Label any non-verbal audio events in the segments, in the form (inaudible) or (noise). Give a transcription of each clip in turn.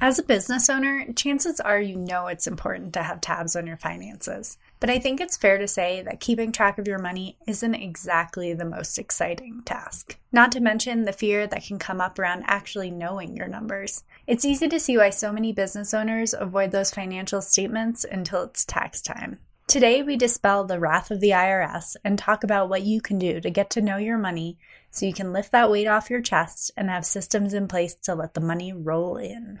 As a business owner, chances are you know it's important to have tabs on your finances. But I think it's fair to say that keeping track of your money isn't exactly the most exciting task. Not to mention the fear that can come up around actually knowing your numbers. It's easy to see why so many business owners avoid those financial statements until it's tax time. Today, we dispel the wrath of the IRS and talk about what you can do to get to know your money so you can lift that weight off your chest and have systems in place to let the money roll in.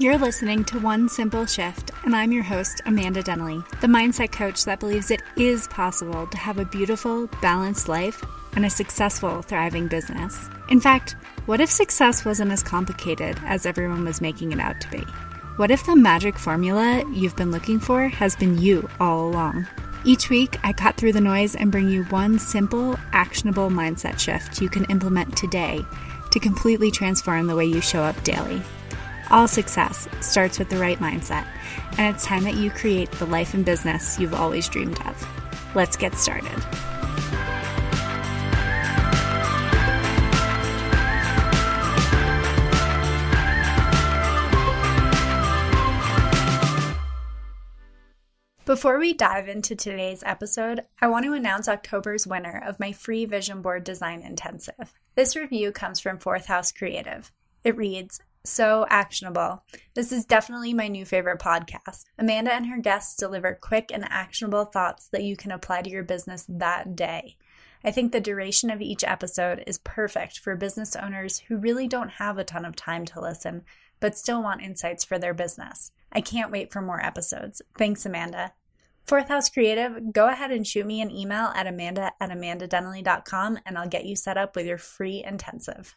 You're listening to One Simple Shift, and I'm your host, Amanda Denley, the mindset coach that believes it is possible to have a beautiful, balanced life and a successful, thriving business. In fact, what if success wasn't as complicated as everyone was making it out to be? What if the magic formula you've been looking for has been you all along? Each week, I cut through the noise and bring you one simple, actionable mindset shift you can implement today to completely transform the way you show up daily. All success starts with the right mindset, and it's time that you create the life and business you've always dreamed of. Let's get started. Before we dive into today's episode, I want to announce October's winner of my free vision board design intensive. This review comes from Fourth House Creative. It reads so actionable. This is definitely my new favorite podcast. Amanda and her guests deliver quick and actionable thoughts that you can apply to your business that day. I think the duration of each episode is perfect for business owners who really don't have a ton of time to listen, but still want insights for their business. I can't wait for more episodes. Thanks, Amanda. Fourth House Creative, go ahead and shoot me an email at amanda at amandadenley.com and I'll get you set up with your free intensive.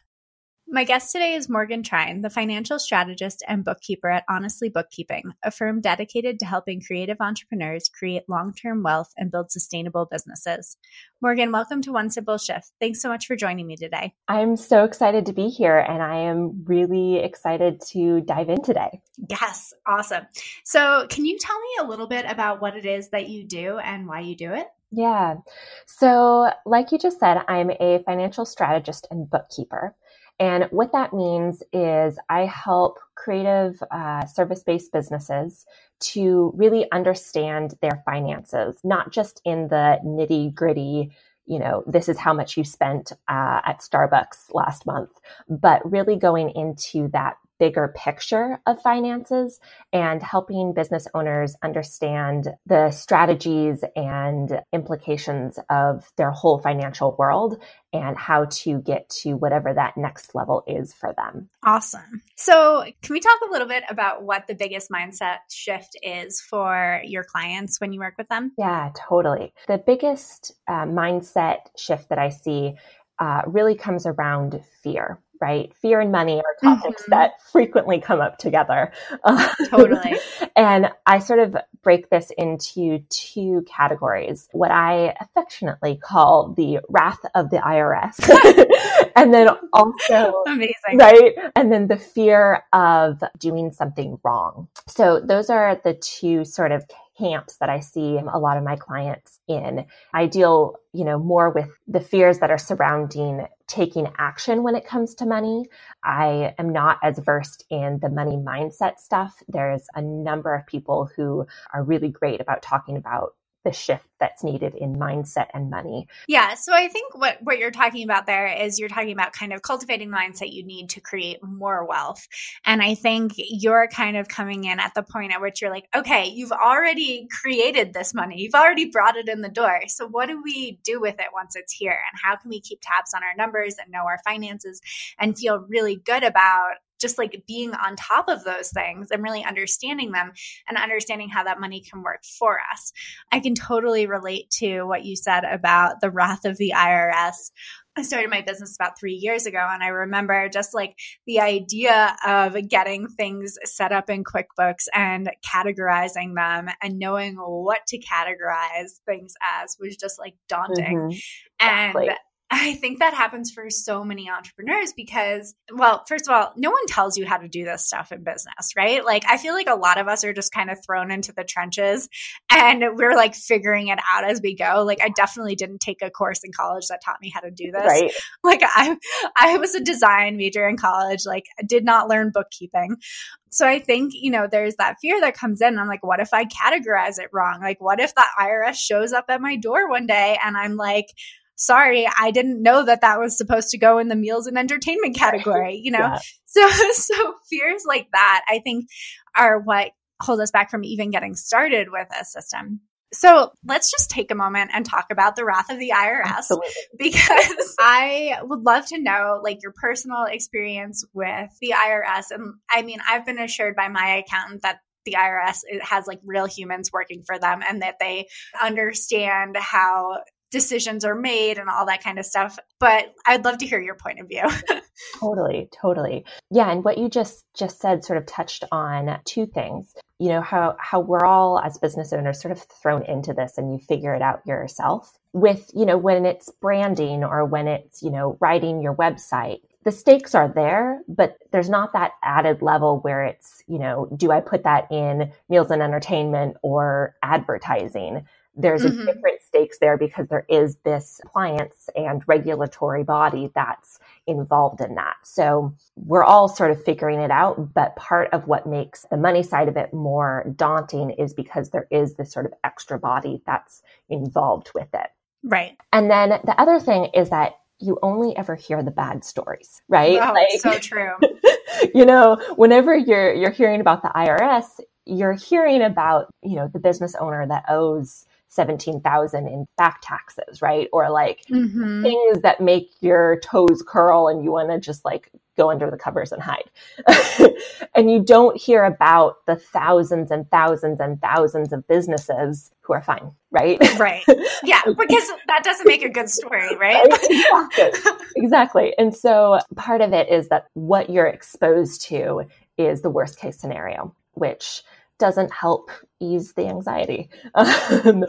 My guest today is Morgan Trine, the financial strategist and bookkeeper at Honestly Bookkeeping, a firm dedicated to helping creative entrepreneurs create long term wealth and build sustainable businesses. Morgan, welcome to One Simple Shift. Thanks so much for joining me today. I'm so excited to be here, and I am really excited to dive in today. Yes, awesome. So, can you tell me a little bit about what it is that you do and why you do it? Yeah. So, like you just said, I'm a financial strategist and bookkeeper. And what that means is I help creative uh, service based businesses to really understand their finances, not just in the nitty gritty you know, this is how much you spent uh, at Starbucks last month, but really going into that bigger picture of finances and helping business owners understand the strategies and implications of their whole financial world and how to get to whatever that next level is for them. Awesome. So, can we talk a little bit about what the biggest mindset shift is for your clients when you work with them? Yeah, totally. The biggest uh, mindset shift that I see uh, really comes around fear right? Fear and money are topics mm-hmm. that frequently come up together. (laughs) Totally. and I sort of break this into two categories what I affectionately call the wrath of the IRS. (laughs) and then also, amazing. Right. And then the fear of doing something wrong. So those are the two sort of camps that I see a lot of my clients in. I deal, you know, more with the fears that are surrounding taking action when it comes to money. I am not as versed in the money mindset stuff. There's a number of people who are really great about talking about the shift that's needed in mindset and money. Yeah, so I think what what you're talking about there is you're talking about kind of cultivating the mindset you need to create more wealth. And I think you're kind of coming in at the point at which you're like, okay, you've already created this money. You've already brought it in the door. So what do we do with it once it's here? And how can we keep tabs on our numbers and know our finances and feel really good about just like being on top of those things and really understanding them and understanding how that money can work for us. I can totally relate to what you said about the wrath of the IRS. I started my business about three years ago, and I remember just like the idea of getting things set up in QuickBooks and categorizing them and knowing what to categorize things as was just like daunting. Mm-hmm. Exactly. And I think that happens for so many entrepreneurs because, well, first of all, no one tells you how to do this stuff in business, right? Like, I feel like a lot of us are just kind of thrown into the trenches and we're like figuring it out as we go. Like, I definitely didn't take a course in college that taught me how to do this. Right. Like, I, I was a design major in college, like, I did not learn bookkeeping. So I think, you know, there's that fear that comes in. I'm like, what if I categorize it wrong? Like, what if the IRS shows up at my door one day and I'm like, sorry, I didn't know that that was supposed to go in the meals and entertainment category, you know? Yeah. (laughs) So, (laughs) so fears like that, I think are what hold us back from even getting started with a system. So let's just take a moment and talk about the wrath of the IRS Absolutely. (laughs) because I would love to know like your personal experience with the IRS. And I mean, I've been assured by my accountant that the IRS has like real humans working for them and that they understand how decisions are made and all that kind of stuff. But I'd love to hear your point of view. (laughs) totally, totally. Yeah, and what you just just said sort of touched on two things. You know, how how we're all as business owners sort of thrown into this and you figure it out yourself. With, you know, when it's branding or when it's, you know, writing your website, the stakes are there, but there's not that added level where it's, you know, do I put that in meals and entertainment or advertising? There's mm-hmm. a different stakes there because there is this compliance and regulatory body that's involved in that. So we're all sort of figuring it out, but part of what makes the money side of it more daunting is because there is this sort of extra body that's involved with it. Right. And then the other thing is that you only ever hear the bad stories, right? Oh, like, so true. (laughs) you know, whenever you're you're hearing about the IRS, you're hearing about, you know, the business owner that owes 17,000 in back taxes, right? Or like mm-hmm. things that make your toes curl and you want to just like go under the covers and hide. (laughs) and you don't hear about the thousands and thousands and thousands of businesses who are fine, right? Right. Yeah, (laughs) because that doesn't make a good story, right? exactly. exactly. And so part of it is that what you're exposed to is the worst case scenario, which doesn't help ease the anxiety. (laughs) Um,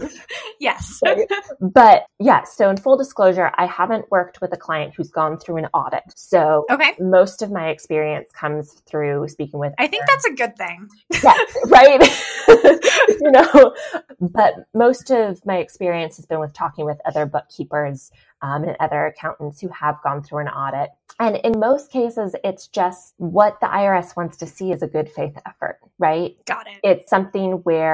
yes. (laughs) but yeah, so in full disclosure, I haven't worked with a client who's gone through an audit. So okay. most of my experience comes through speaking with. I think that's a good thing. yeah, (laughs) right. you know, but most of my experience has been with talking with other bookkeepers um, and other accountants who have gone through an audit. And in most cases, it's just what the IRS wants to see is a good faith effort, right? Got it. It's something where,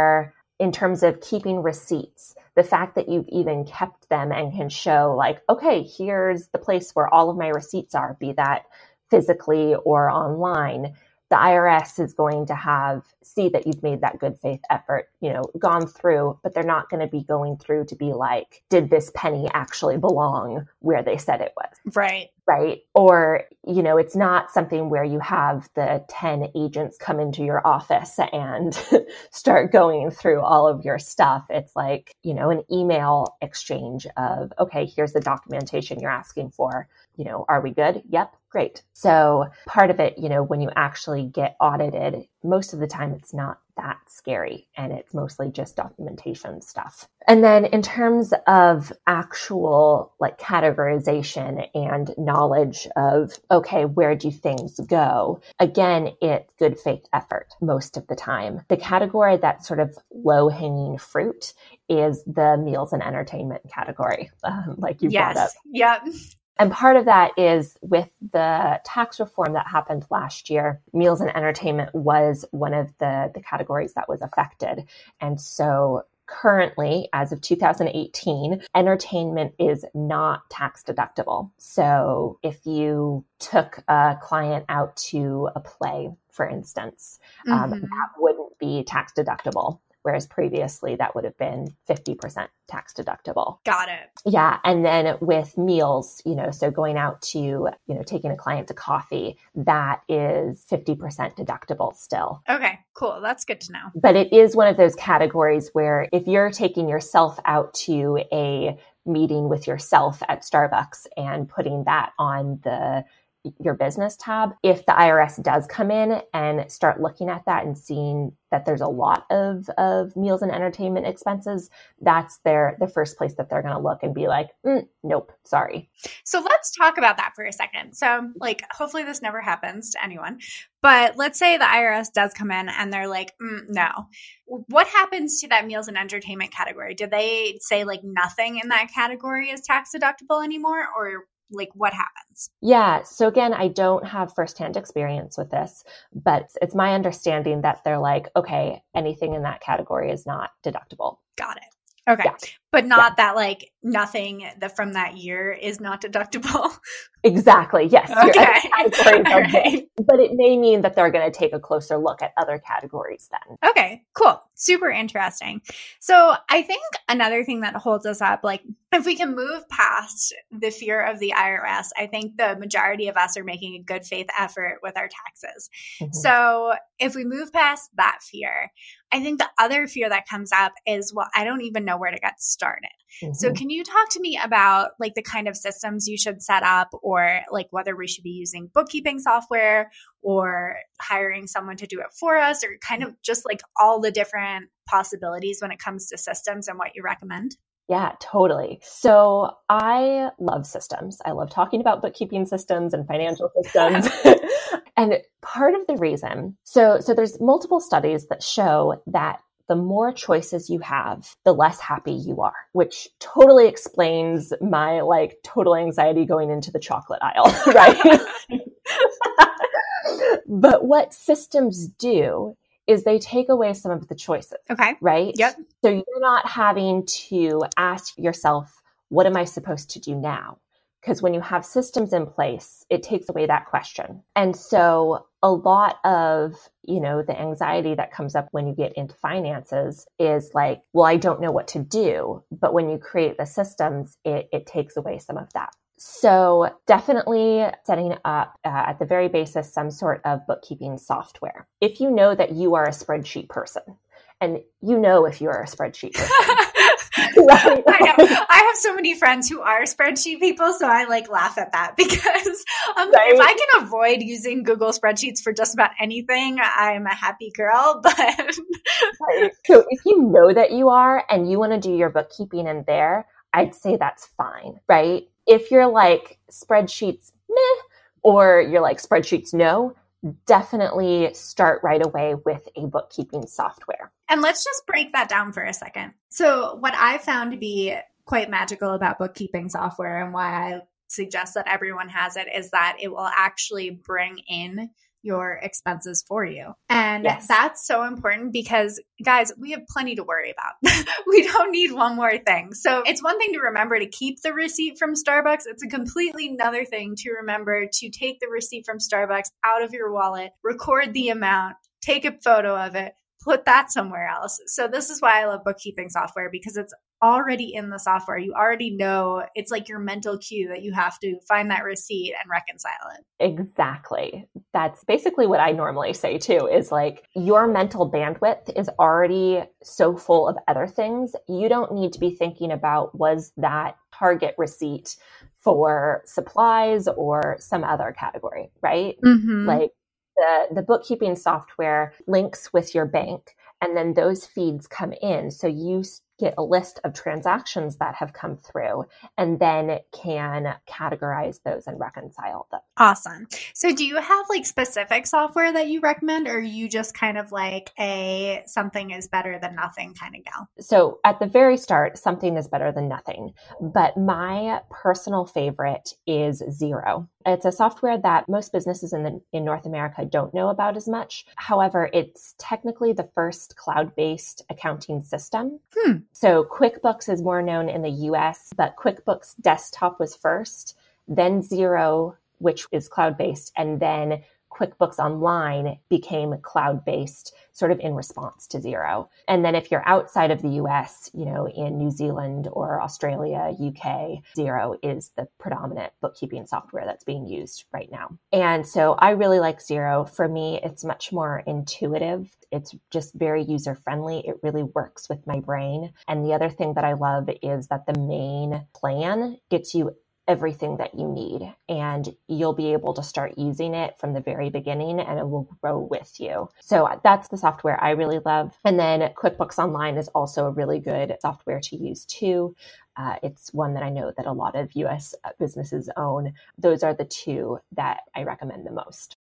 in terms of keeping receipts, the fact that you've even kept them and can show, like, okay, here's the place where all of my receipts are, be that physically or online the IRS is going to have see that you've made that good faith effort, you know, gone through, but they're not going to be going through to be like, did this penny actually belong where they said it was? Right. Right. Or, you know, it's not something where you have the 10 agents come into your office and (laughs) start going through all of your stuff. It's like, you know, an email exchange of, okay, here's the documentation you're asking for. You know, are we good? Yep Great. So part of it, you know, when you actually get audited, most of the time it's not that scary and it's mostly just documentation stuff. And then in terms of actual like categorization and knowledge of, okay, where do things go? Again, it's good faith effort most of the time. The category that's sort of low hanging fruit is the meals and entertainment category, um, (laughs) like you yes. brought up. Yep. And part of that is with the tax reform that happened last year, meals and entertainment was one of the, the categories that was affected. And so currently, as of 2018, entertainment is not tax deductible. So if you took a client out to a play, for instance, um, mm-hmm. that wouldn't be tax deductible whereas previously that would have been 50% tax deductible. Got it. Yeah. And then with meals, you know, so going out to, you know, taking a client to coffee, that is 50% deductible still. Okay, cool. That's good to know. But it is one of those categories where if you're taking yourself out to a meeting with yourself at Starbucks and putting that on the your business tab. If the IRS does come in and start looking at that and seeing that there's a lot of, of meals and entertainment expenses, that's their the first place that they're going to look and be like, mm, nope, sorry. So let's talk about that for a second. So, like, hopefully this never happens to anyone, but let's say the IRS does come in and they're like, mm, no. What happens to that meals and entertainment category? Do they say like nothing in that category is tax deductible anymore, or like what happens? Yeah. So again, I don't have firsthand experience with this, but it's my understanding that they're like, okay, anything in that category is not deductible. Got it. Okay. Yeah. But not yeah. that like nothing that from that year is not deductible. (laughs) Exactly. Yes. Okay. (laughs) right. But it may mean that they're going to take a closer look at other categories then. Okay. Cool. Super interesting. So I think another thing that holds us up, like if we can move past the fear of the IRS, I think the majority of us are making a good faith effort with our taxes. Mm-hmm. So if we move past that fear, I think the other fear that comes up is, well, I don't even know where to get started. Mm-hmm. So can you talk to me about like the kind of systems you should set up or like whether we should be using bookkeeping software or hiring someone to do it for us or kind of just like all the different possibilities when it comes to systems and what you recommend? Yeah, totally. So I love systems. I love talking about bookkeeping systems and financial systems. (laughs) and part of the reason, so so there's multiple studies that show that the more choices you have, the less happy you are, which totally explains my like total anxiety going into the chocolate aisle, (laughs) right? but what systems do is they take away some of the choices. Okay. Right? Yep. So you're not having to ask yourself, what am I supposed to do now? Because when you have systems in place, it takes away that question. And so a lot of, you know, the anxiety that comes up when you get into finances is like, well, I don't know what to do. But when you create the systems, it, it takes away some of that. So definitely setting up uh, at the very basis some sort of bookkeeping software. If you know that you are a spreadsheet person, and you know if you are a spreadsheet person. (laughs) (laughs) right. (laughs) I know. I have so many friends who are spreadsheet people, so I like laugh at that (laughs) because um, right. if I can avoid using Google spreadsheets for just about anything, I'm a happy girl. But right. so if you know that you are and you want to do your bookkeeping in there, I'd say that's fine, right? If you're like spreadsheets, meh, or you're like spreadsheets, no, definitely start right away with a bookkeeping software. And let's just break that down for a second. So, what I found to be quite magical about bookkeeping software and why I suggest that everyone has it is that it will actually bring in your expenses for you. And yes. that's so important because, guys, we have plenty to worry about. (laughs) we don't need one more thing. So it's one thing to remember to keep the receipt from Starbucks. It's a completely another thing to remember to take the receipt from Starbucks out of your wallet, record the amount, take a photo of it, put that somewhere else. So this is why I love bookkeeping software because it's already in the software. You already know it's like your mental cue that you have to find that receipt and reconcile it. Exactly. That's basically what I normally say too is like your mental bandwidth is already so full of other things. You don't need to be thinking about was that target receipt for supplies or some other category, right? Mm-hmm. Like the, the bookkeeping software links with your bank and then those feeds come in. So you get a list of transactions that have come through and then can categorize those and reconcile them. Awesome. So do you have like specific software that you recommend or you just kind of like a something is better than nothing kind of gal? So at the very start, something is better than nothing. But my personal favorite is Xero. It's a software that most businesses in the, in North America don't know about as much. However, it's technically the first cloud-based accounting system. Hmm. So QuickBooks is more known in the US, but QuickBooks Desktop was first, then Xero, which is cloud-based, and then QuickBooks Online became cloud based, sort of in response to Xero. And then if you're outside of the US, you know, in New Zealand or Australia, UK, Xero is the predominant bookkeeping software that's being used right now. And so I really like Xero. For me, it's much more intuitive. It's just very user friendly. It really works with my brain. And the other thing that I love is that the main plan gets you everything that you need and you'll be able to start using it from the very beginning and it will grow with you. So that's the software I really love. And then QuickBooks Online is also a really good software to use too. Uh, it's one that I know that a lot of US businesses own. Those are the two that I recommend the most.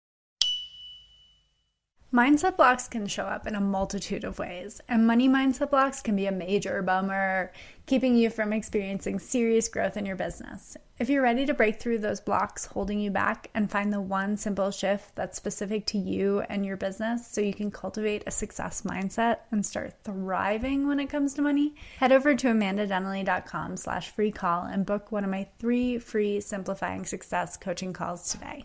Mindset blocks can show up in a multitude of ways, and money mindset blocks can be a major bummer, keeping you from experiencing serious growth in your business. If you're ready to break through those blocks holding you back and find the one simple shift that's specific to you and your business so you can cultivate a success mindset and start thriving when it comes to money, head over to amandadenley.com slash free call and book one of my three free Simplifying Success coaching calls today.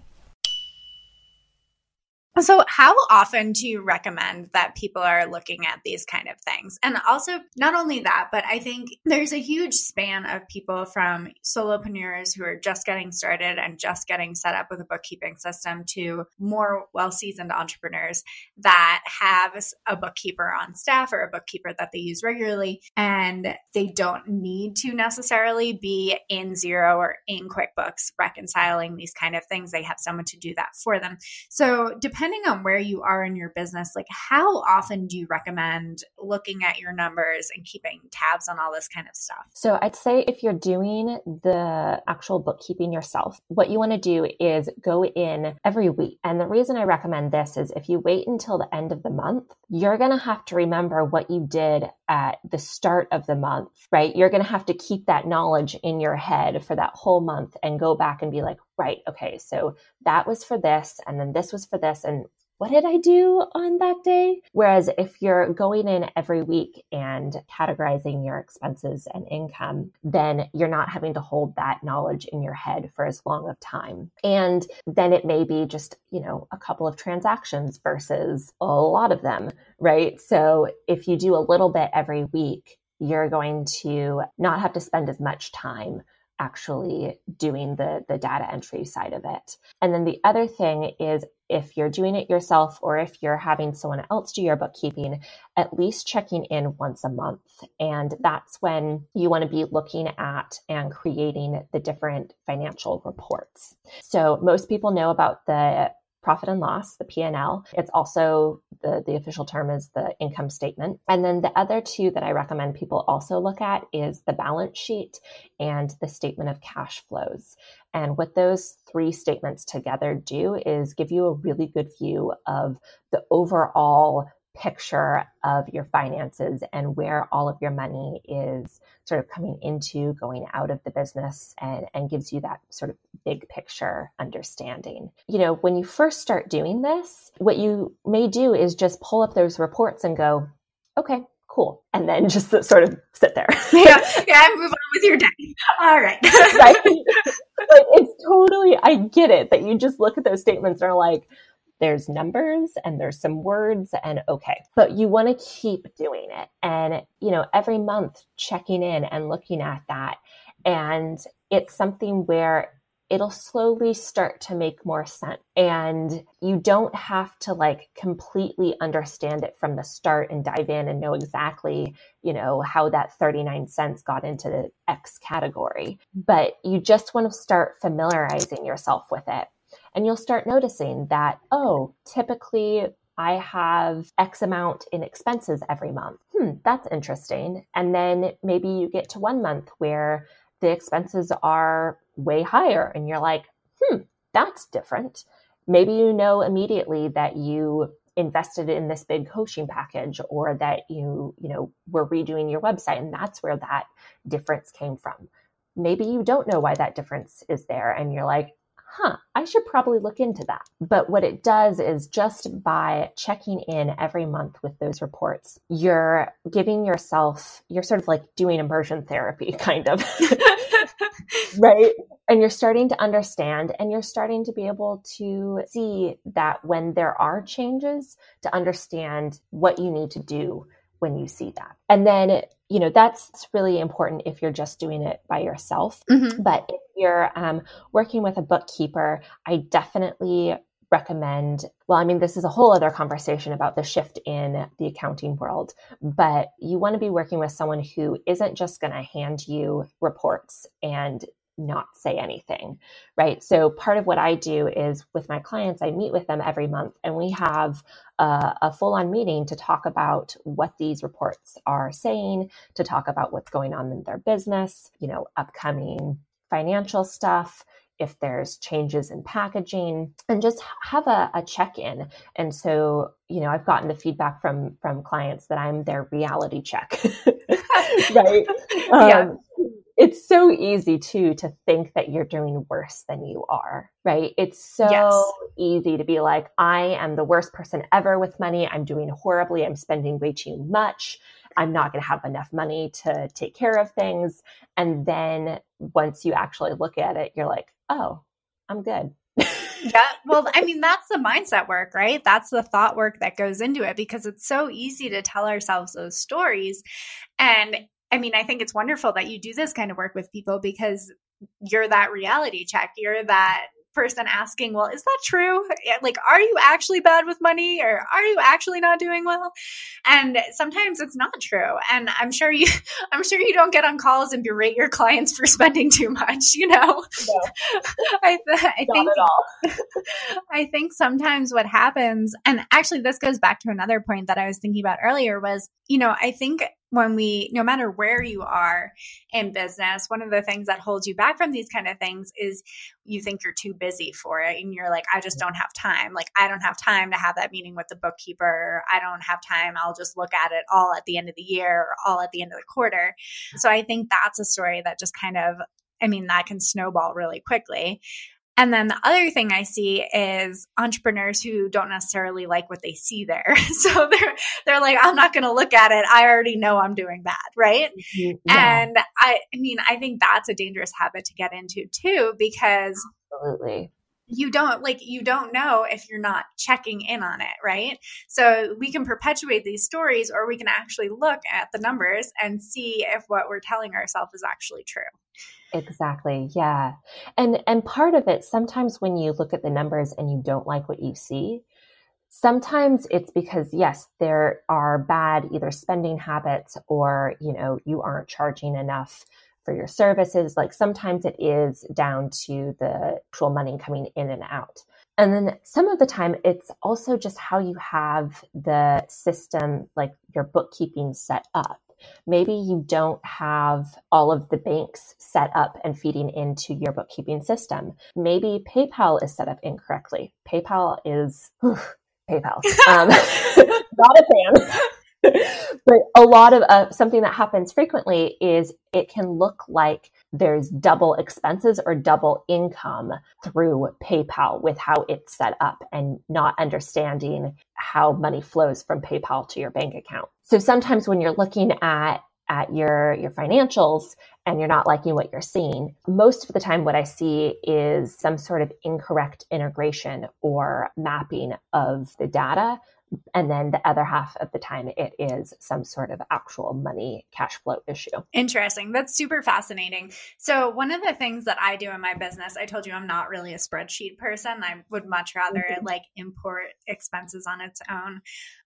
So, how often do you recommend that people are looking at these kind of things? And also, not only that, but I think there's a huge span of people from solopreneurs who are just getting started and just getting set up with a bookkeeping system to more well seasoned entrepreneurs that have a bookkeeper on staff or a bookkeeper that they use regularly. And they don't need to necessarily be in Xero or in QuickBooks reconciling these kind of things. They have someone to do that for them. So, depending depending on where you are in your business, like how often do you recommend looking at your numbers and keeping tabs on all this kind of stuff? So I'd say if you're doing the actual bookkeeping yourself, what you want to do is go in every week. And the reason I recommend this is if you wait until the end of the month, you're going to have to remember what you did at the start of the month, right? You're going to have to keep that knowledge in your head for that whole month and go back and be like, right, okay, so that was for this, and then this was for this, and what did I do on that day? Whereas if you're going in every week and categorizing your expenses and income, then you're not having to hold that knowledge in your head for as long of time. And then it may be just, you know, a couple of transactions versus a lot of them, right? So if you do a little bit every week, you're going to not have to spend as much time actually doing the the data entry side of it. And then the other thing is if you're doing it yourself or if you're having someone else do your bookkeeping, at least checking in once a month. And that's when you want to be looking at and creating the different financial reports. So most people know about the profit and loss, the P&L. It's also the, the official term is the income statement. And then the other two that I recommend people also look at is the balance sheet and the statement of cash flows. And what those three statements together do is give you a really good view of the overall picture of your finances and where all of your money is sort of coming into, going out of the business, and, and gives you that sort of big picture understanding. You know, when you first start doing this, what you may do is just pull up those reports and go, okay, cool. And then just sort of sit there. (laughs) yeah. Yeah. Move on with your day. All right. (laughs) right. But it's totally, I get it that you just look at those statements and are like, there's numbers and there's some words and okay. But you want to keep doing it. And, you know, every month checking in and looking at that. And it's something where it'll slowly start to make more sense. And you don't have to like completely understand it from the start and dive in and know exactly, you know, how that 39 cents got into the X category. But you just want to start familiarizing yourself with it. And you'll start noticing that, oh, typically I have X amount in expenses every month. Hmm, that's interesting. And then maybe you get to one month where the expenses are way higher and you're like, hmm, that's different. Maybe you know immediately that you invested in this big coaching package or that you, you know, were redoing your website and that's where that difference came from. Maybe you don't know why that difference is there and you're like, huh, I should probably look into that. But what it does is just by checking in every month with those reports, you're giving yourself, you're sort of like doing immersion therapy, (laughs) kind of. (laughs) right? And you're starting to understand and you're starting to be able to see that when there are changes, to understand what you need to do when you see that. And then, you know, that's really important if you're just doing it by yourself. Mm-hmm. But if you're um, working with a bookkeeper, I definitely recommend well i mean this is a whole other conversation about the shift in the accounting world but you want to be working with someone who isn't just going to hand you reports and not say anything, right? So part of what I do is with my clients, I meet with them every month and we have a, a full on meeting to talk about what these reports are saying, to talk about what's going on in their business, you know, upcoming financial stuff, if there's changes in packaging and just have a, a check-in and so you know i've gotten the feedback from from clients that i'm their reality check (laughs) right (laughs) yeah. Um, it's so easy too to think that you're doing worse than you are, right? It's so yes. easy to be like, I am the worst person ever with money. I'm doing horribly. I'm spending way too much. I'm not going to have enough money to take care of things. And then once you actually look at it, you're like, oh, I'm good. yeah. Well, I mean, that's the mindset work, right? That's the thought work that goes into it because it's so easy to tell ourselves those stories. And I mean, I think it's wonderful that you do this kind of work with people because you're that reality check. You're that person asking, well, is that true? Like, are you actually bad with money or are you actually not doing well? And sometimes it's not true. And I'm sure you, (laughs) I'm sure you don't get on calls and berate your clients for (laughs) spending too much, you know? No. (laughs) I, th- I think, I think sometimes what happens, and actually this goes back to another point that I was thinking about earlier was, you know, I think when we, no matter where you are in business, one of the things that holds you back from these kind of things is you think you're too busy for it. And you're like, I just don't have time. Like, I don't have time to have that meeting with the bookkeeper. I don't have time. I'll just look at it all at the end of the year or all at the end of the quarter. So I think that's a story that just kind of I mean, that can snowball really quickly. And then the other thing I see is entrepreneurs who don't necessarily like what they see there. (laughs) So they're they're like, I'm not going to look at it. I already know I'm doing bad, right? Mm-hmm. Yeah. And I, I mean, I think that's a dangerous habit to get into too, because absolutely you don't like you don't know if you're not checking in on it right so we can perpetuate these stories or we can actually look at the numbers and see if what we're telling ourselves is actually true Exactly. Yeah. And and part of it sometimes when you look at the numbers and you don't like what you see, sometimes it's because yes, there are bad either spending habits or, you know, you aren't charging enough for your services. Like sometimes it is down to the actual money coming in and out. And then some of the time, it's also just how you have the system, like your bookkeeping set up maybe you don't have all of the banks set up and feeding into your bookkeeping system. Maybe PayPal is set up incorrectly. PayPal is (laughs) whew, PayPal. (laughs) Um, (laughs) not a fan. (laughs) but a lot of uh, something that happens frequently is it can look like there's double expenses or double income through PayPal with how it's set up and not understanding how money flows from PayPal to your bank account. So sometimes when you're looking at at your your financials and you're not liking what you're seeing most of the time what i see is some sort of incorrect integration or mapping of the data and then the other half of the time it is some sort of actual money cash flow issue. Interesting. That's super fascinating. So one of the things that i do in my business i told you i'm not really a spreadsheet person. I would much rather mm-hmm. like import expenses on its own.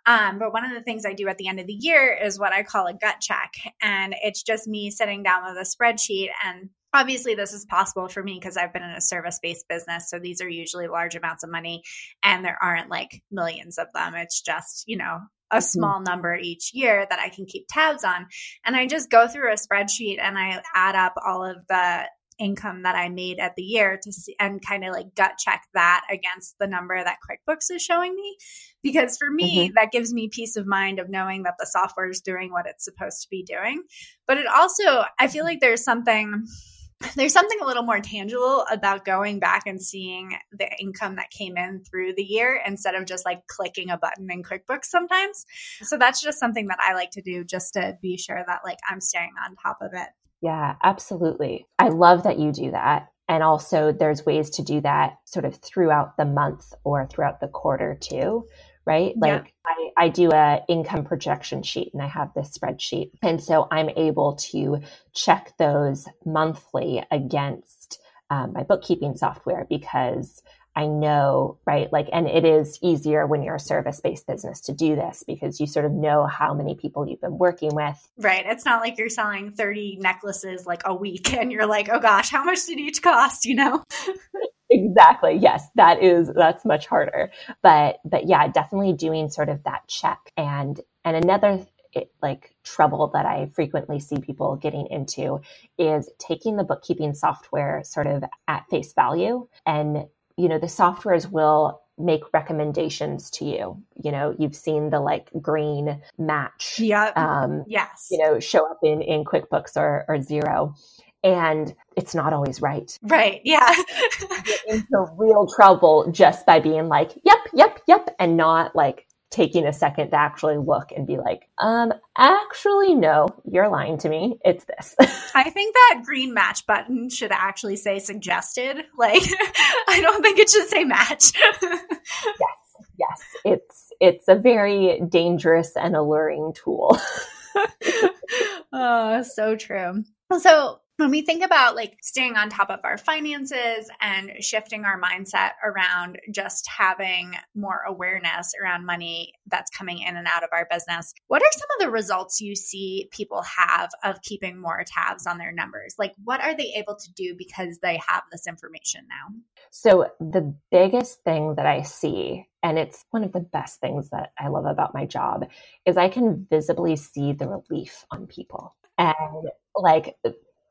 Um, but one of the things i do at the end of the year is what i call a gut check. And it's just me sitting down with a spreadsheet and obviously this is possible for me because I've been in a service based business. So these are usually large amounts of money and there aren't like millions of them. It's just, you know, a mm-hmm. small number each year that I can keep tabs on. And I just go through a spreadsheet and I add up all of the income that I made at the year to see and kind of like gut check that against the number that QuickBooks is showing me. Because for me, mm-hmm. that gives me peace of mind of knowing that the software is doing what it's supposed to be doing. But it also, I feel like there's something there's something a little more tangible about going back and seeing the income that came in through the year instead of just like clicking a button in QuickBooks sometimes. So that's just something that I like to do just to be sure that like I'm staying on top of it. Yeah, absolutely. I love that you do that. And also, there's ways to do that sort of throughout the month or throughout the quarter too right? Like yeah. I, I do a income projection sheet and I have this spreadsheet. And so I'm able to check those monthly against um, my bookkeeping software because I know, right? Like, and it is easier when you're a service based business to do this because you sort of know how many people you've been working with. Right. It's not like you're selling 30 necklaces like a week (laughs) and you're like, oh gosh, how much did each cost, you know? (laughs) exactly. Yes, that is, that's much harder. But, but yeah, definitely doing sort of that check. And, and another it, like trouble that I frequently see people getting into is taking the bookkeeping software sort of at face value and you know, the softwares will make recommendations to you. You know, you've seen the like green match. Yeah. Um, yes. You know, show up in, in QuickBooks or, or Xero. And it's not always right. Right. Yeah. get into real trouble just by being like, yep, yep, yep, and not like taking a second to actually look and be like, um, actually, no, you're lying to me. It's this. (laughs) I think that green match button should actually say suggested. Like, (laughs) I don't think it should say match. (laughs) yes, yes. It's, it's a very dangerous and alluring tool. oh, so true. So, when we think about like staying on top of our finances and shifting our mindset around just having more awareness around money that's coming in and out of our business, what are some of the results you see people have of keeping more tabs on their numbers? Like, what are they able to do because they have this information now? So, the biggest thing that I see and it's one of the best things that I love about my job is I can visibly see the relief on people. And like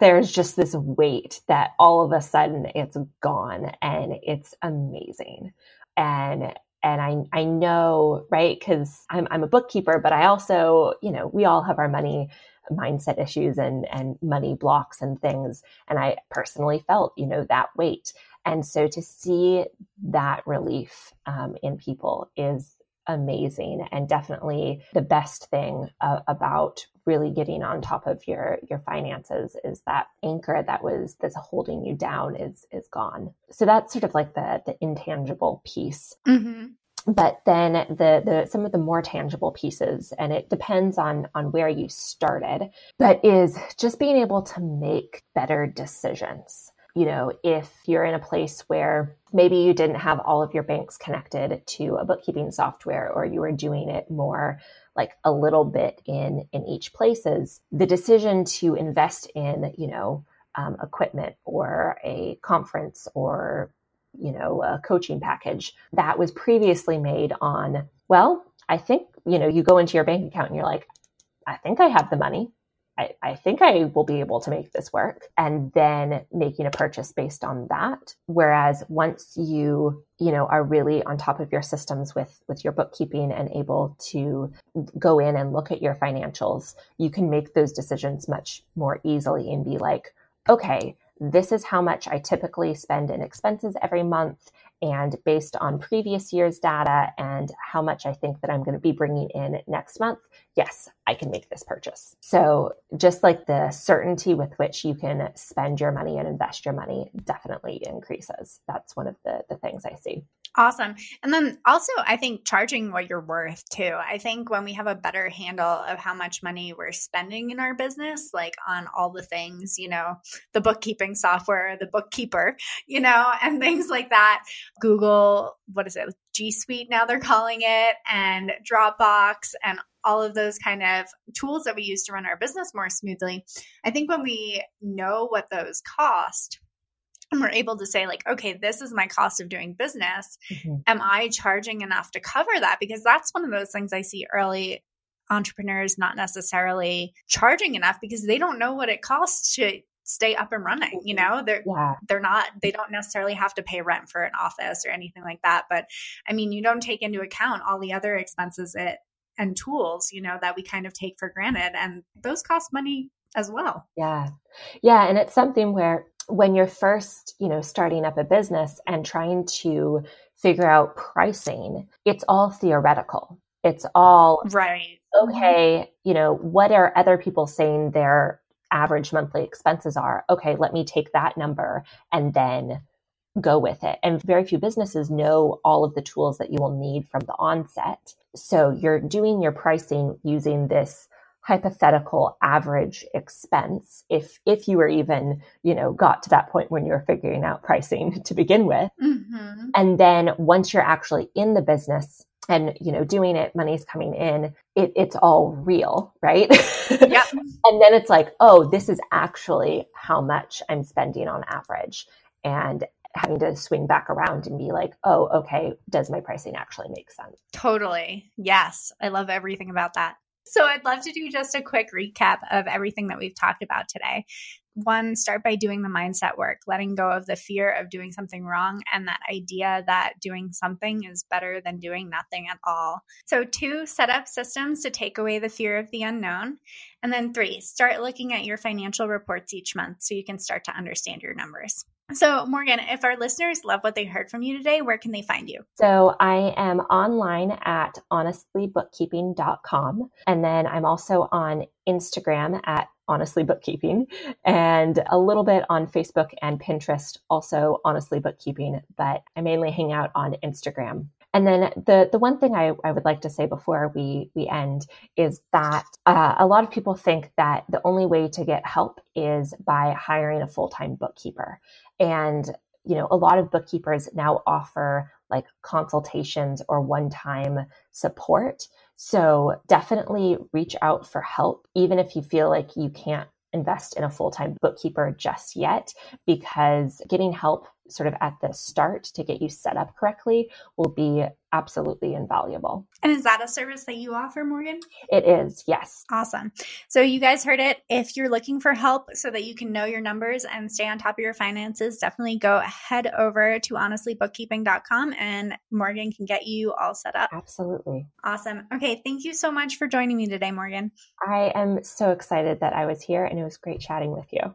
there's just this weight that all of a sudden it's gone and it's amazing. And and I I know, right? Because I'm I'm a bookkeeper, but I also, you know, we all have our money mindset issues and and money blocks and things. And I personally felt, you know, that weight. And so to see that relief um, in people is amazing and definitely the best thing uh, about really getting on top of your your finances is that anchor that was that's holding you down is is gone. So that's sort of like the the intangible piece. Mm-hmm. but then the the some of the more tangible pieces and it depends on on where you started but is just being able to make better decisions you know, if you're in a place where maybe you didn't have all of your banks connected to a bookkeeping software or you were doing it more like a little bit in in each places, the decision to invest in, you know, um, equipment or a conference or you know a coaching package that was previously made on well i think you know you go into your bank account and you're like i think i have the money I, I think I will be able to make this work. And then making a purchase based on that. Whereas once you, you know, are really on top of your systems with, with your bookkeeping and able to go in and look at your financials, you can make those decisions much more easily and be like, okay, this is how much I typically spend in expenses every month. And based on previous year's data and how much I think that I'm going to be bringing in next month, yes, I can make this purchase. So, just like the certainty with which you can spend your money and invest your money definitely increases. That's one of the, the things I see. Awesome. And then also, I think charging what you're worth too. I think when we have a better handle of how much money we're spending in our business, like on all the things, you know, the bookkeeping software, the bookkeeper, (laughs) you know, and things like that, Google, what is it? G Suite now they're calling it, and Dropbox, and all of those kind of tools that we use to run our business more smoothly. I think when we know what those cost, we're able to say like okay this is my cost of doing business. Mm-hmm. am i charging enough to cover that? Because that's one of those things i see early entrepreneurs not necessarily charging enough because they don't know what it costs to stay up and running you know? They're yeah. they're not they don't necessarily have to pay rent for an office or anything like that. But i mean you don't take into account all the other expenses it and tools you know that we kind of take for granted and those cost money as well. Yeah. Yeah and it's something where when you're first, you know, starting up a business and trying to figure out pricing, it's all theoretical. It's all right. Mm-hmm. Okay, you know, what are other people saying their average monthly expenses are? Okay, let me take that number and then go with it. And very few businesses know all of the tools that you will need from the onset. So you're doing your pricing using this hypothetical average expense if if you were even you know got to that point when you were figuring out pricing (laughs) to begin with. Mm-hmm. and then once you're actually in the business and you know doing it money's coming in it, it's all real right? (laughs) Yep. and then it's like oh this is actually how much i'm spending on average. And having to swing back around and be like oh okay does my pricing actually make sense? Totally. Yes. I love everything about that so I'd love to do just a quick recap of everything that we've talked about today. One, start by doing the mindset work, letting go of the fear of doing something wrong and that idea that doing something is better than doing nothing at all. So, two, set up systems to take away the fear of the unknown. And then three, start looking at your financial reports each month so you can start to understand your numbers. So, Morgan, if our listeners love what they heard from you today, where can they find you? So, I am online at honestlybookkeeping.com. And then I'm also on Instagram at honestly bookkeeping and a little bit on Facebook and Pinterest, also honestly bookkeeping, but I mainly hang out on Instagram. And then the the one thing I, I would like to say before we we end is that uh, a lot of people think that the only way to get help is by hiring a full time bookkeeper. And, you know, a lot of bookkeepers now offer like consultations or one time support. So definitely reach out for help, even if you feel like you can't invest in a full time bookkeeper just yet, because getting help sort of at the start to get you set up correctly will be absolutely invaluable. And is that a service that you offer, Morgan? It is, yes. Awesome. So, you guys heard it. If you're looking for help so that you can know your numbers and stay on top of your finances, definitely go head over to honestlybookkeeping.com and Morgan can get you all set up. Absolutely. Awesome. Okay. Thank you so much for joining me today, Morgan. I am so excited that I was here and it was great chatting with you.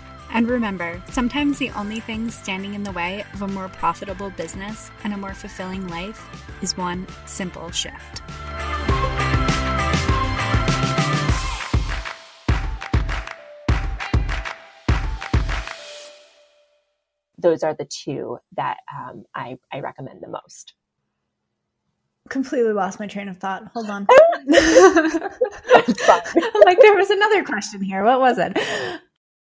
And remember, sometimes the only thing standing in the way of a more profitable business and a more fulfilling life is one simple shift. Those are the two that um, I, I recommend the most completely lost my train of thought. Hold on. (laughs) (laughs) like there was another question here. What was it?